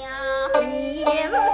呀也